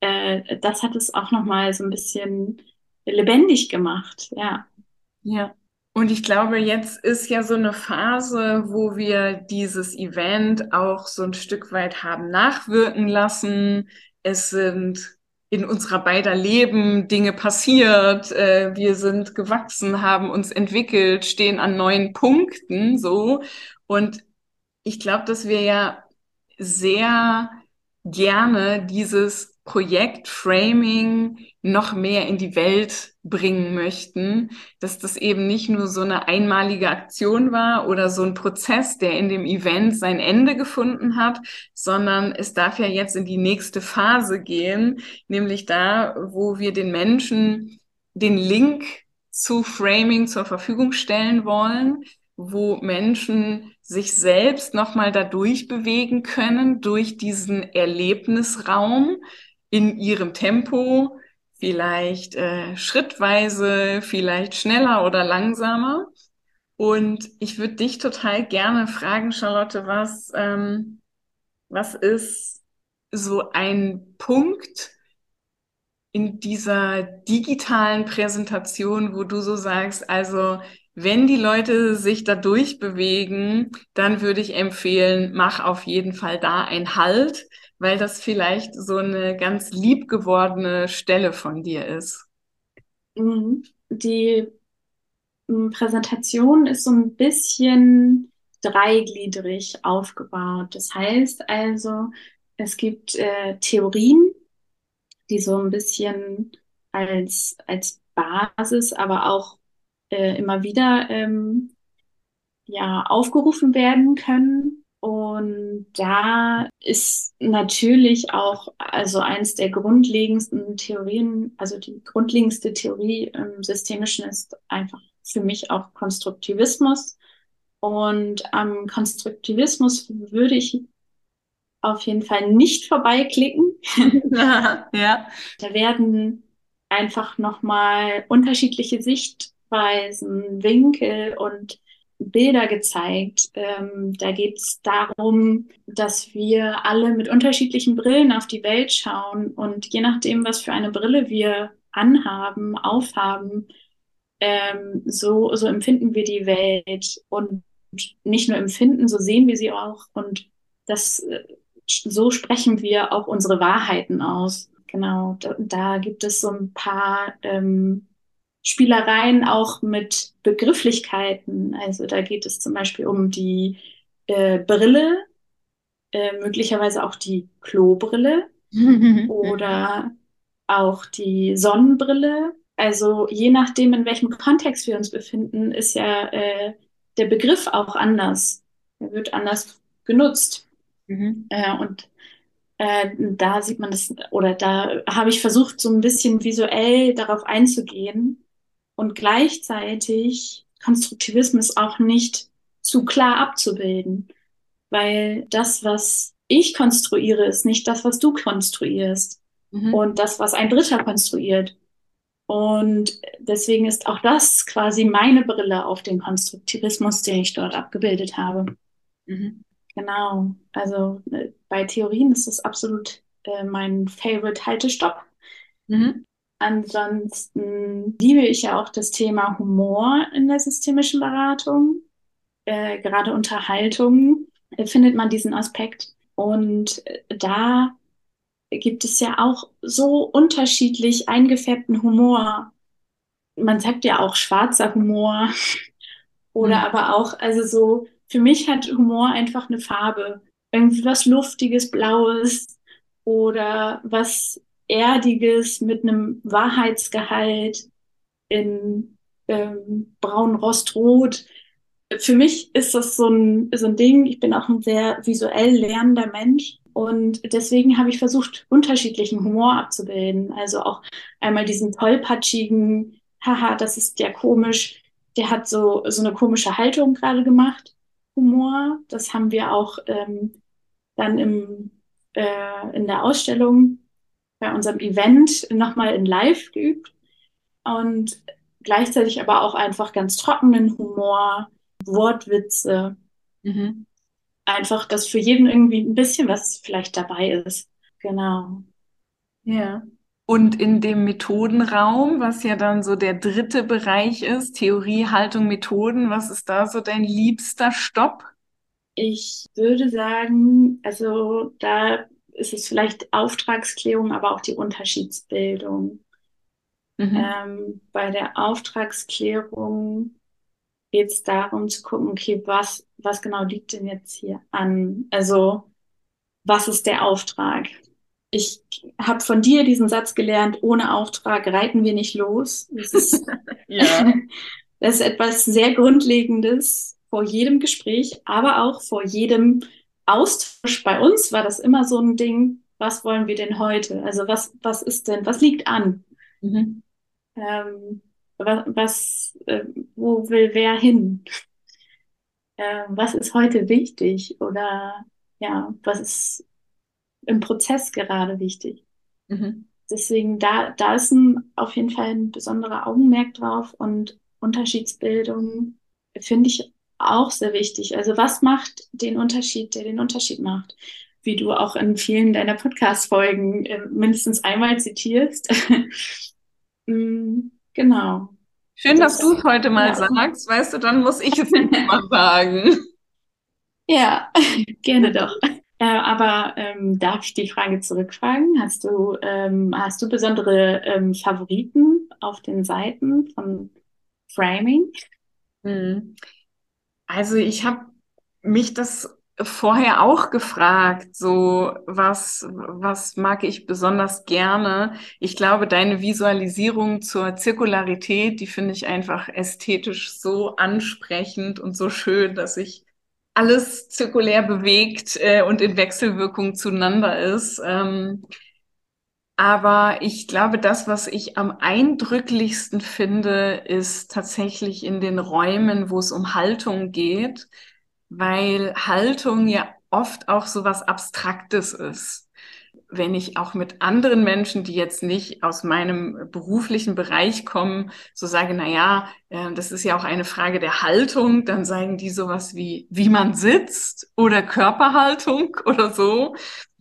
äh, das hat es auch nochmal so ein bisschen lebendig gemacht, ja. Ja. Und ich glaube, jetzt ist ja so eine Phase, wo wir dieses Event auch so ein Stück weit haben nachwirken lassen. Es sind in unserer beider Leben Dinge passiert, äh, wir sind gewachsen, haben uns entwickelt, stehen an neuen Punkten, so. Und ich glaube, dass wir ja sehr gerne dieses Projekt Framing noch mehr in die Welt bringen möchten, dass das eben nicht nur so eine einmalige Aktion war oder so ein Prozess, der in dem Event sein Ende gefunden hat, sondern es darf ja jetzt in die nächste Phase gehen, nämlich da, wo wir den Menschen den Link zu Framing zur Verfügung stellen wollen, wo Menschen sich selbst nochmal dadurch bewegen können, durch diesen Erlebnisraum, in ihrem Tempo, vielleicht äh, schrittweise, vielleicht schneller oder langsamer. Und ich würde dich total gerne fragen, Charlotte, was, ähm, was ist so ein Punkt in dieser digitalen Präsentation, wo du so sagst, also wenn die Leute sich da durchbewegen, dann würde ich empfehlen, mach auf jeden Fall da einen Halt, weil das vielleicht so eine ganz lieb gewordene Stelle von dir ist. Mhm. Die hm, Präsentation ist so ein bisschen dreigliedrig aufgebaut. Das heißt also, es gibt äh, Theorien, die so ein bisschen als, als Basis, aber auch äh, immer wieder ähm, ja, aufgerufen werden können. Und da ist natürlich auch, also eins der grundlegendsten Theorien, also die grundlegendste Theorie im Systemischen ist einfach für mich auch Konstruktivismus. Und am Konstruktivismus würde ich auf jeden Fall nicht vorbeiklicken. ja. Da werden einfach nochmal unterschiedliche Sichtweisen, Winkel und Bilder gezeigt. Ähm, da geht es darum, dass wir alle mit unterschiedlichen Brillen auf die Welt schauen und je nachdem, was für eine Brille wir anhaben, aufhaben, ähm, so, so empfinden wir die Welt und nicht nur empfinden, so sehen wir sie auch und das, äh, so sprechen wir auch unsere Wahrheiten aus. Genau, da, da gibt es so ein paar ähm, Spielereien auch mit Begrifflichkeiten. Also da geht es zum Beispiel um die äh, Brille, äh, möglicherweise auch die Klobrille oder auch die Sonnenbrille. Also je nachdem, in welchem Kontext wir uns befinden, ist ja äh, der Begriff auch anders. Er wird anders genutzt. Mhm. Äh, und äh, da sieht man das, oder da habe ich versucht, so ein bisschen visuell darauf einzugehen, und gleichzeitig Konstruktivismus auch nicht zu klar abzubilden, weil das, was ich konstruiere, ist nicht das, was du konstruierst mhm. und das, was ein Dritter konstruiert. Und deswegen ist auch das quasi meine Brille auf den Konstruktivismus, den ich dort abgebildet habe. Mhm. Genau. Also äh, bei Theorien ist das absolut äh, mein Favorite Haltestopp. Mhm. Ansonsten liebe ich ja auch das Thema Humor in der systemischen Beratung. Äh, gerade Unterhaltung äh, findet man diesen Aspekt. Und äh, da gibt es ja auch so unterschiedlich eingefärbten Humor. Man sagt ja auch schwarzer Humor oder mhm. aber auch, also so, für mich hat Humor einfach eine Farbe. Irgendwie was Luftiges, Blaues oder was Erdiges mit einem Wahrheitsgehalt in ähm, braun, rostrot. Für mich ist das so ein, so ein Ding. Ich bin auch ein sehr visuell lernender Mensch. Und deswegen habe ich versucht, unterschiedlichen Humor abzubilden. Also auch einmal diesen tollpatschigen, haha, das ist ja komisch. Der hat so, so eine komische Haltung gerade gemacht. Humor. Das haben wir auch ähm, dann im, äh, in der Ausstellung bei unserem Event nochmal in Live geübt. Und gleichzeitig aber auch einfach ganz trockenen Humor, Wortwitze. Mhm. Einfach, dass für jeden irgendwie ein bisschen was vielleicht dabei ist. Genau. Ja. Und in dem Methodenraum, was ja dann so der dritte Bereich ist, Theorie, Haltung, Methoden, was ist da so dein liebster Stopp? Ich würde sagen, also da ist es vielleicht Auftragsklärung, aber auch die Unterschiedsbildung. Mhm. Ähm, bei der Auftragsklärung geht es darum zu gucken, okay, was, was genau liegt denn jetzt hier an? Also, was ist der Auftrag? Ich habe von dir diesen Satz gelernt, ohne Auftrag reiten wir nicht los. Das ist, ja. das ist etwas sehr Grundlegendes vor jedem Gespräch, aber auch vor jedem Austausch. Bei uns war das immer so ein Ding, was wollen wir denn heute? Also was, was ist denn, was liegt an? Mhm ähm, was, äh, wo will wer hin? Äh, was ist heute wichtig oder ja, was ist im Prozess gerade wichtig? Mhm. Deswegen, da, da ist ein, auf jeden Fall ein besonderer Augenmerk drauf und Unterschiedsbildung finde ich auch sehr wichtig. Also was macht den Unterschied, der den Unterschied macht? Wie du auch in vielen deiner Podcast-Folgen äh, mindestens einmal zitierst. Mm, genau. Schön, das, dass du es heute mal ja. sagst. Weißt du, dann muss ich es nicht mal sagen. Ja, gerne doch. Äh, aber ähm, darf ich die Frage zurückfragen? Hast du, ähm, hast du besondere ähm, Favoriten auf den Seiten von Framing? Hm. Also ich habe mich das vorher auch gefragt, so was, was mag ich besonders gerne? Ich glaube, deine Visualisierung zur Zirkularität, die finde ich einfach ästhetisch so ansprechend und so schön, dass sich alles zirkulär bewegt äh, und in Wechselwirkung zueinander ist. Ähm, aber ich glaube, das, was ich am eindrücklichsten finde, ist tatsächlich in den Räumen, wo es um Haltung geht weil Haltung ja oft auch so was Abstraktes ist. Wenn ich auch mit anderen Menschen, die jetzt nicht aus meinem beruflichen Bereich kommen, so sage, na ja, äh, das ist ja auch eine Frage der Haltung, dann sagen die sowas wie, wie man sitzt oder Körperhaltung oder so.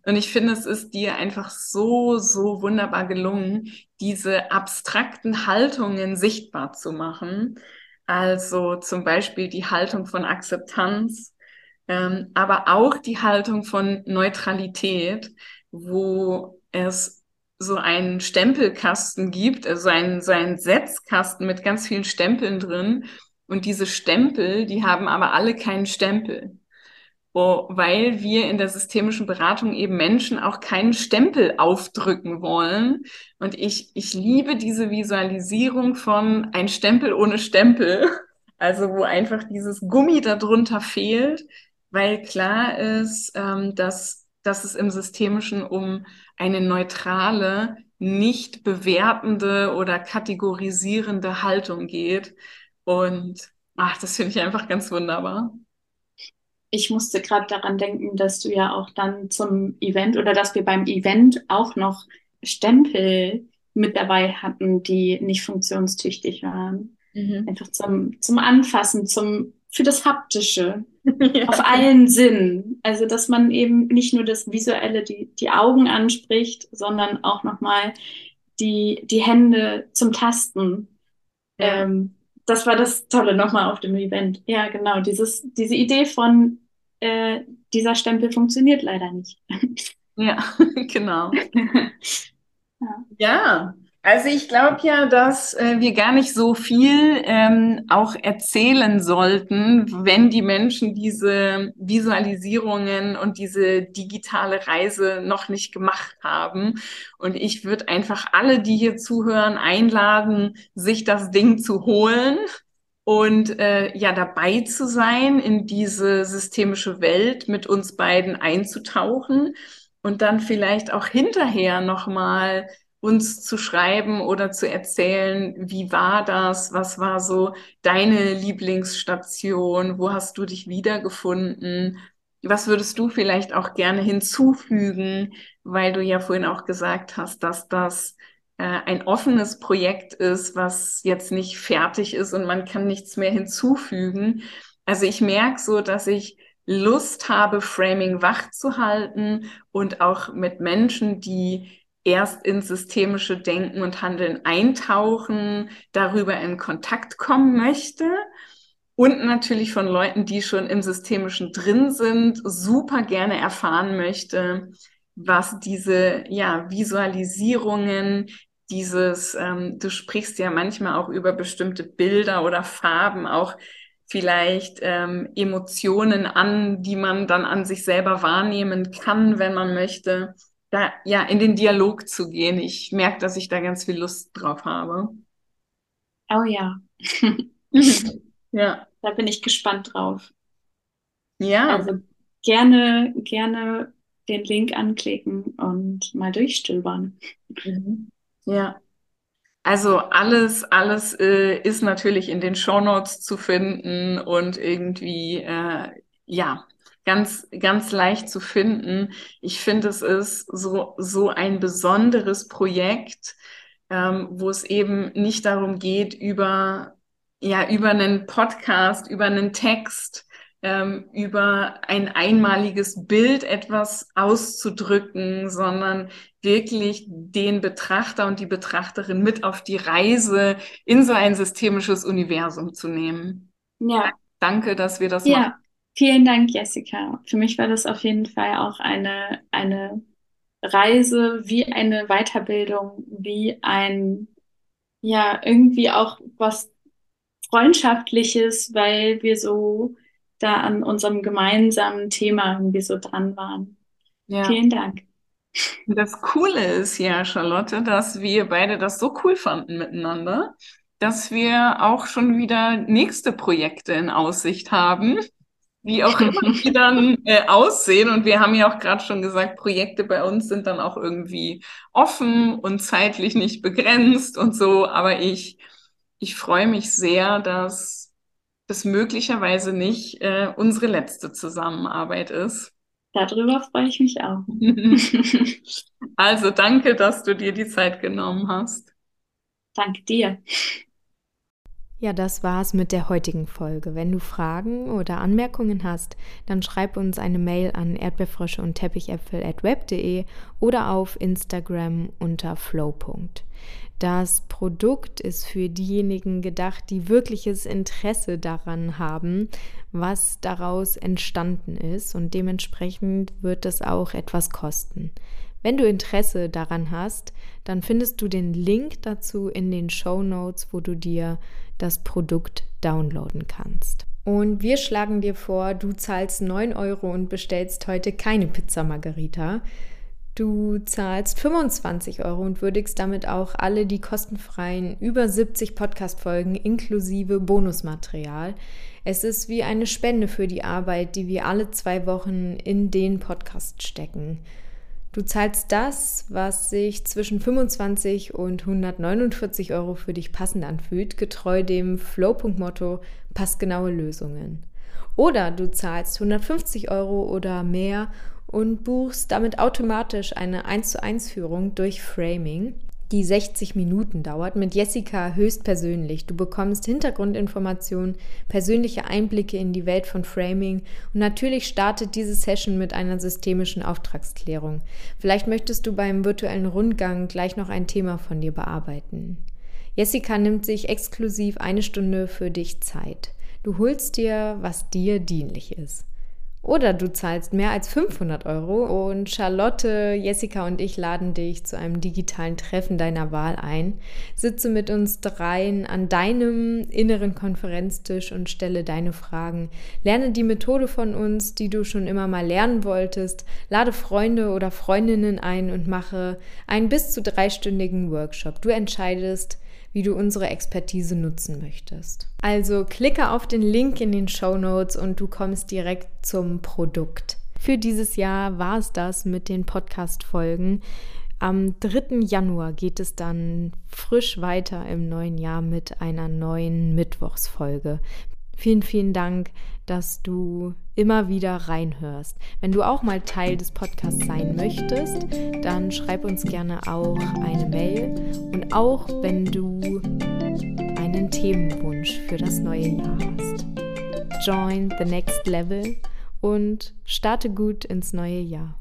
Und ich finde, es ist dir einfach so, so wunderbar gelungen, diese abstrakten Haltungen sichtbar zu machen. Also zum Beispiel die Haltung von Akzeptanz, ähm, aber auch die Haltung von Neutralität, wo es so einen Stempelkasten gibt, also einen, so einen Setzkasten mit ganz vielen Stempeln drin. Und diese Stempel, die haben aber alle keinen Stempel. Weil wir in der systemischen Beratung eben Menschen auch keinen Stempel aufdrücken wollen. Und ich, ich liebe diese Visualisierung von ein Stempel ohne Stempel. Also wo einfach dieses Gummi darunter fehlt, weil klar ist, ähm, dass, dass es im Systemischen um eine neutrale, nicht bewertende oder kategorisierende Haltung geht. Und ach, das finde ich einfach ganz wunderbar ich musste gerade daran denken, dass du ja auch dann zum Event oder dass wir beim Event auch noch Stempel mit dabei hatten, die nicht funktionstüchtig waren. Mhm. Einfach zum, zum Anfassen, zum, für das Haptische. Ja. Auf allen Sinnen. Also, dass man eben nicht nur das Visuelle, die, die Augen anspricht, sondern auch nochmal die, die Hände zum Tasten. Ja. Ähm, das war das Tolle nochmal auf dem Event. Ja, genau. Dieses, diese Idee von äh, dieser Stempel funktioniert leider nicht. Ja, genau. ja. ja. Also ich glaube ja, dass äh, wir gar nicht so viel ähm, auch erzählen sollten, wenn die Menschen diese Visualisierungen und diese digitale Reise noch nicht gemacht haben. Und ich würde einfach alle, die hier zuhören, einladen, sich das Ding zu holen und äh, ja dabei zu sein, in diese systemische Welt mit uns beiden einzutauchen und dann vielleicht auch hinterher nochmal uns zu schreiben oder zu erzählen, wie war das, was war so deine Lieblingsstation, wo hast du dich wiedergefunden, was würdest du vielleicht auch gerne hinzufügen, weil du ja vorhin auch gesagt hast, dass das ein offenes Projekt ist, was jetzt nicht fertig ist und man kann nichts mehr hinzufügen. Also ich merke so, dass ich Lust habe, Framing wach zu halten und auch mit Menschen, die erst ins systemische Denken und Handeln eintauchen, darüber in Kontakt kommen möchte. Und natürlich von Leuten, die schon im Systemischen drin sind, super gerne erfahren möchte, was diese ja, Visualisierungen, dieses, ähm, du sprichst ja manchmal auch über bestimmte Bilder oder Farben, auch vielleicht ähm, Emotionen an, die man dann an sich selber wahrnehmen kann, wenn man möchte da ja in den Dialog zu gehen. Ich merke, dass ich da ganz viel Lust drauf habe. Oh ja. ja. Da bin ich gespannt drauf. Ja. Also gerne, gerne den Link anklicken und mal durchstöbern. Mhm. Ja. Also alles, alles äh, ist natürlich in den Show Notes zu finden und irgendwie, äh, ja, ganz, ganz leicht zu finden. Ich finde, es ist so, so ein besonderes Projekt, ähm, wo es eben nicht darum geht, über, ja, über einen Podcast, über einen Text, ähm, über ein einmaliges Bild etwas auszudrücken, sondern wirklich den Betrachter und die Betrachterin mit auf die Reise in so ein systemisches Universum zu nehmen. Ja. Danke, dass wir das ja. machen. Vielen Dank, Jessica. Für mich war das auf jeden Fall auch eine, eine Reise, wie eine Weiterbildung, wie ein, ja, irgendwie auch was Freundschaftliches, weil wir so da an unserem gemeinsamen Thema irgendwie so dran waren. Ja. Vielen Dank. Das Coole ist ja, Charlotte, dass wir beide das so cool fanden miteinander, dass wir auch schon wieder nächste Projekte in Aussicht haben wie auch immer die dann äh, aussehen. Und wir haben ja auch gerade schon gesagt, Projekte bei uns sind dann auch irgendwie offen und zeitlich nicht begrenzt und so. Aber ich, ich freue mich sehr, dass das möglicherweise nicht äh, unsere letzte Zusammenarbeit ist. Darüber freue ich mich auch. also danke, dass du dir die Zeit genommen hast. Danke dir. Ja, das war's mit der heutigen Folge. Wenn du Fragen oder Anmerkungen hast, dann schreib uns eine Mail an erdbeerfrösche und teppichäpfel at web.de oder auf Instagram unter flow. Das Produkt ist für diejenigen gedacht, die wirkliches Interesse daran haben, was daraus entstanden ist und dementsprechend wird es auch etwas kosten. Wenn du Interesse daran hast, dann findest du den Link dazu in den Show Notes, wo du dir das Produkt downloaden kannst. Und wir schlagen dir vor, du zahlst 9 Euro und bestellst heute keine Pizza Margarita. Du zahlst 25 Euro und würdigst damit auch alle die kostenfreien über 70 Podcast-Folgen inklusive Bonusmaterial. Es ist wie eine Spende für die Arbeit, die wir alle zwei Wochen in den Podcast stecken. Du zahlst das, was sich zwischen 25 und 149 Euro für dich passend anfühlt, getreu dem Flow.motto passgenaue Lösungen. Oder du zahlst 150 Euro oder mehr und buchst damit automatisch eine 1 zu 1 Führung durch Framing die 60 Minuten dauert, mit Jessica höchstpersönlich. Du bekommst Hintergrundinformationen, persönliche Einblicke in die Welt von Framing und natürlich startet diese Session mit einer systemischen Auftragsklärung. Vielleicht möchtest du beim virtuellen Rundgang gleich noch ein Thema von dir bearbeiten. Jessica nimmt sich exklusiv eine Stunde für dich Zeit. Du holst dir, was dir dienlich ist. Oder du zahlst mehr als 500 Euro und Charlotte, Jessica und ich laden dich zu einem digitalen Treffen deiner Wahl ein. Sitze mit uns dreien an deinem inneren Konferenztisch und stelle deine Fragen. Lerne die Methode von uns, die du schon immer mal lernen wolltest. Lade Freunde oder Freundinnen ein und mache einen bis zu dreistündigen Workshop. Du entscheidest, wie du unsere Expertise nutzen möchtest. Also klicke auf den Link in den Show Notes und du kommst direkt zum Produkt. Für dieses Jahr war es das mit den Podcast-Folgen. Am 3. Januar geht es dann frisch weiter im neuen Jahr mit einer neuen Mittwochsfolge. Vielen, vielen Dank, dass du immer wieder reinhörst. Wenn du auch mal Teil des Podcasts sein möchtest, dann schreib uns gerne auch eine Mail und auch wenn du einen Themenwunsch für das neue Jahr hast. Join the next level und starte gut ins neue Jahr.